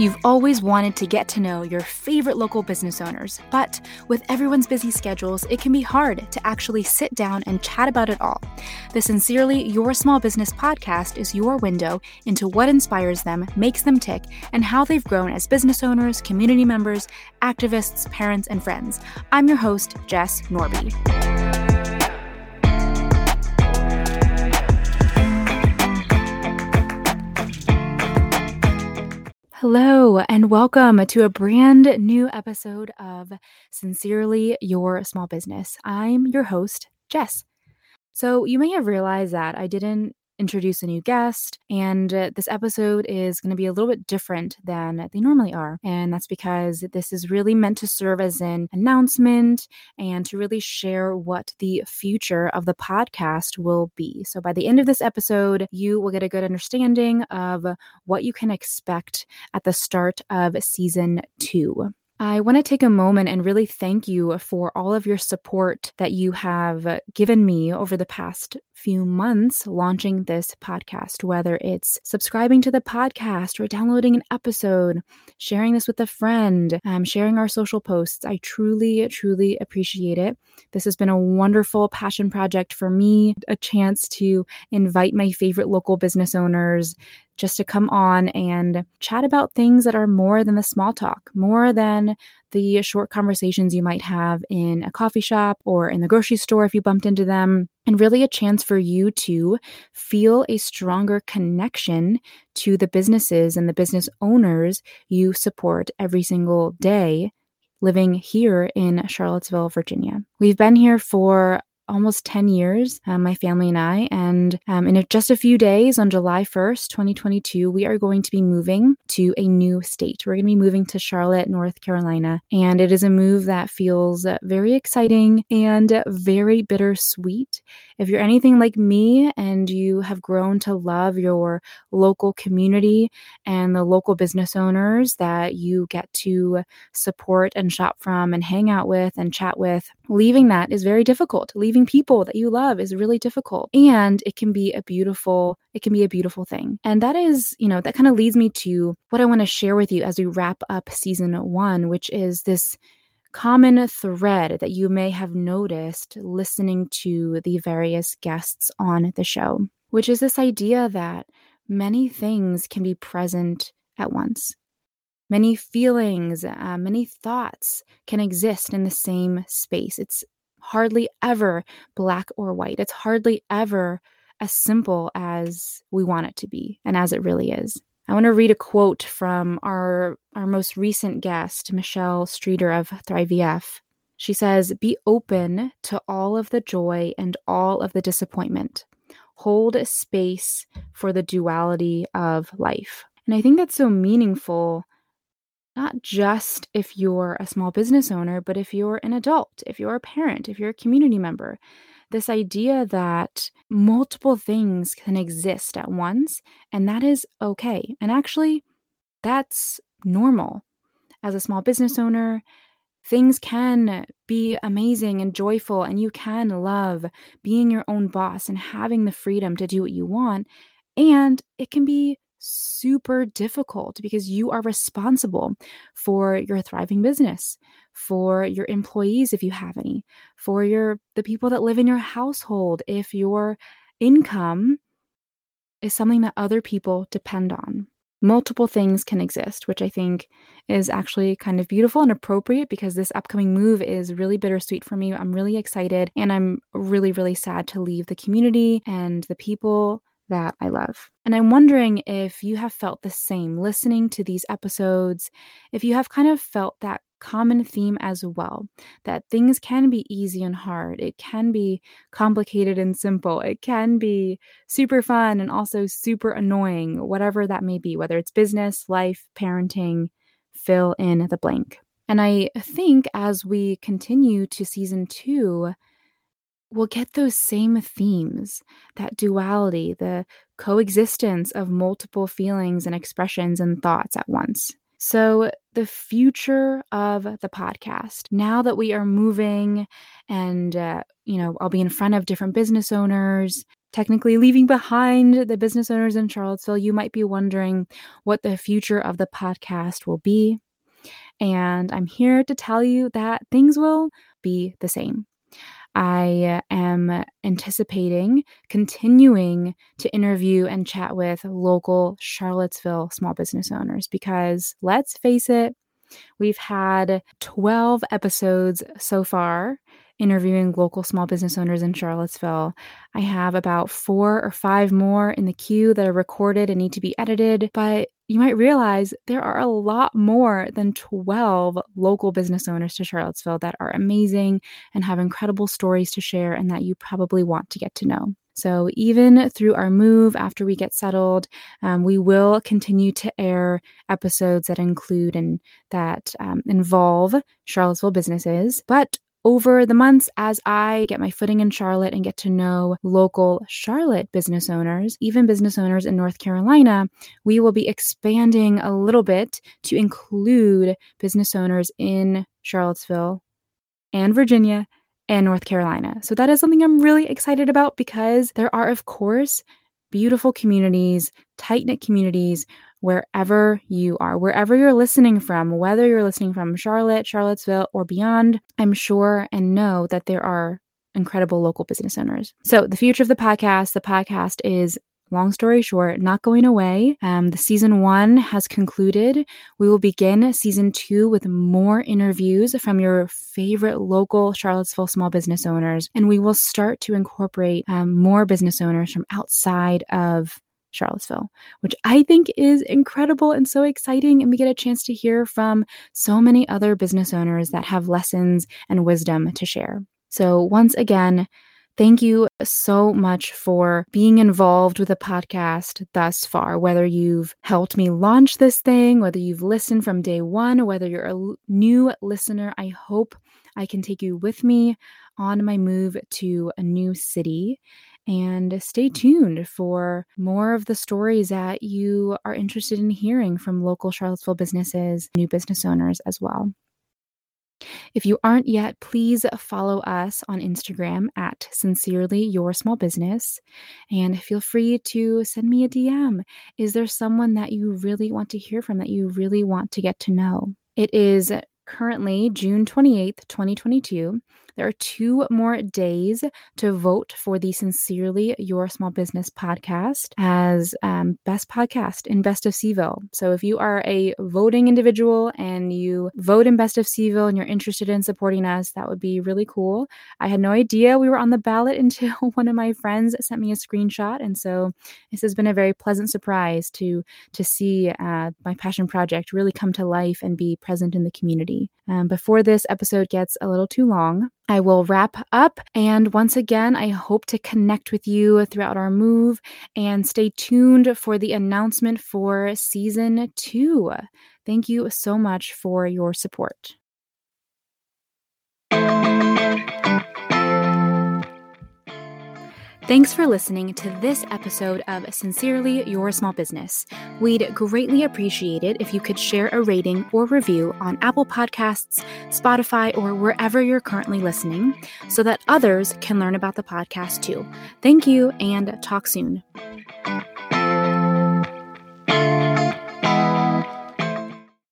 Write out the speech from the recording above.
You've always wanted to get to know your favorite local business owners, but with everyone's busy schedules, it can be hard to actually sit down and chat about it all. The Sincerely Your Small Business podcast is your window into what inspires them, makes them tick, and how they've grown as business owners, community members, activists, parents, and friends. I'm your host, Jess Norby. Hello, and welcome to a brand new episode of Sincerely Your Small Business. I'm your host, Jess. So, you may have realized that I didn't introduce a new guest. And uh, this episode is going to be a little bit different than they normally are. And that's because this is really meant to serve as an announcement and to really share what the future of the podcast will be. So by the end of this episode, you will get a good understanding of what you can expect at the start of season two. I want to take a moment and really thank you for all of your support that you have given me over the past few months launching this podcast, whether it's subscribing to the podcast or downloading an episode, sharing this with a friend, um, sharing our social posts. I truly, truly appreciate it. This has been a wonderful passion project for me, a chance to invite my favorite local business owners just to come on and chat about things that are more than the small talk, more than the short conversations you might have in a coffee shop or in the grocery store if you bumped into them, and really a chance for you to feel a stronger connection to the businesses and the business owners you support every single day living here in Charlottesville, Virginia. We've been here for almost 10 years, um, my family and I. And um, in just a few days, on July 1st, 2022, we are going to be moving to a new state. We're going to be moving to Charlotte, North Carolina. And it is a move that feels very exciting and very bittersweet. If you're anything like me and you have grown to love your local community and the local business owners that you get to support and shop from and hang out with and chat with, leaving that is very difficult. Leaving people that you love is really difficult. And it can be a beautiful, it can be a beautiful thing. And that is, you know, that kind of leads me to what I want to share with you as we wrap up season one, which is this common thread that you may have noticed listening to the various guests on the show, which is this idea that many things can be present at once. Many feelings, uh, many thoughts can exist in the same space. It's hardly ever black or white. It's hardly ever as simple as we want it to be and as it really is. I want to read a quote from our, our most recent guest, Michelle Streeter of ThriveEF. She says, Be open to all of the joy and all of the disappointment. Hold a space for the duality of life. And I think that's so meaningful, not just if you're a small business owner, but if you're an adult, if you're a parent, if you're a community member this idea that multiple things can exist at once, and that is okay. And actually, that's normal. As a small business owner, things can be amazing and joyful, and you can love being your own boss and having the freedom to do what you want. And it can be super difficult because you are responsible for your thriving business for your employees if you have any for your the people that live in your household if your income is something that other people depend on. Multiple things can exist which i think is actually kind of beautiful and appropriate because this upcoming move is really bittersweet for me. I'm really excited and i'm really really sad to leave the community and the people that I love. And I'm wondering if you have felt the same listening to these episodes, if you have kind of felt that common theme as well that things can be easy and hard, it can be complicated and simple, it can be super fun and also super annoying, whatever that may be, whether it's business, life, parenting, fill in the blank. And I think as we continue to season two, we'll get those same themes that duality, the coexistence of multiple feelings and expressions and thoughts at once. So, the future of the podcast, now that we are moving and, uh, you know, I'll be in front of different business owners, technically leaving behind the business owners in Charlottesville, you might be wondering what the future of the podcast will be. And I'm here to tell you that things will be the same. I am anticipating continuing to interview and chat with local Charlottesville small business owners because let's face it, we've had 12 episodes so far interviewing local small business owners in Charlottesville. I have about four or five more in the queue that are recorded and need to be edited, but you might realize there are a lot more than 12 local business owners to Charlottesville that are amazing and have incredible stories to share and that you probably want to get to know. So, even through our move after we get settled, um, we will continue to air episodes that include and that um, involve Charlottesville businesses. But over the months as I get my footing in Charlotte and get to know local Charlotte business owners, even business owners in North Carolina, we will be expanding a little bit to include business owners in Charlottesville and Virginia and North Carolina. So that is something I'm really excited about because there are, of course, beautiful communities, tight knit communities wherever you are, wherever you're listening from, whether you're listening from Charlotte, Charlottesville, or beyond, I'm sure and know that there are incredible local business owners. So, the future of the podcast the podcast is long story short, not going away. Um, the season one has concluded. We will begin season two with more interviews from your favorite local Charlottesville small business owners, and we will start to incorporate um, more business owners from outside of Charlottesville, which I think is incredible and so exciting. And we get a chance to hear from so many other business owners that have lessons and wisdom to share. So, once again, thank you so much for being involved with the podcast thus far. Whether you've helped me launch this thing, whether you've listened from day one, whether you're a new listener, I hope I can take you with me on my move to a new city and stay tuned for more of the stories that you are interested in hearing from local Charlottesville businesses, new business owners as well. If you aren't yet, please follow us on Instagram at Sincerely Your Small Business and feel free to send me a DM. Is there someone that you really want to hear from, that you really want to get to know? It is currently June 28th, 2022. There are two more days to vote for the Sincerely Your Small Business podcast as um, best podcast in Best of Cville. So if you are a voting individual and you vote in Best of Cville and you're interested in supporting us, that would be really cool. I had no idea we were on the ballot until one of my friends sent me a screenshot, and so this has been a very pleasant surprise to to see uh, my passion project really come to life and be present in the community. Um, before this episode gets a little too long, I will wrap up. And once again, I hope to connect with you throughout our move and stay tuned for the announcement for season two. Thank you so much for your support. Thanks for listening to this episode of Sincerely Your Small Business. We'd greatly appreciate it if you could share a rating or review on Apple Podcasts, Spotify, or wherever you're currently listening so that others can learn about the podcast too. Thank you and talk soon.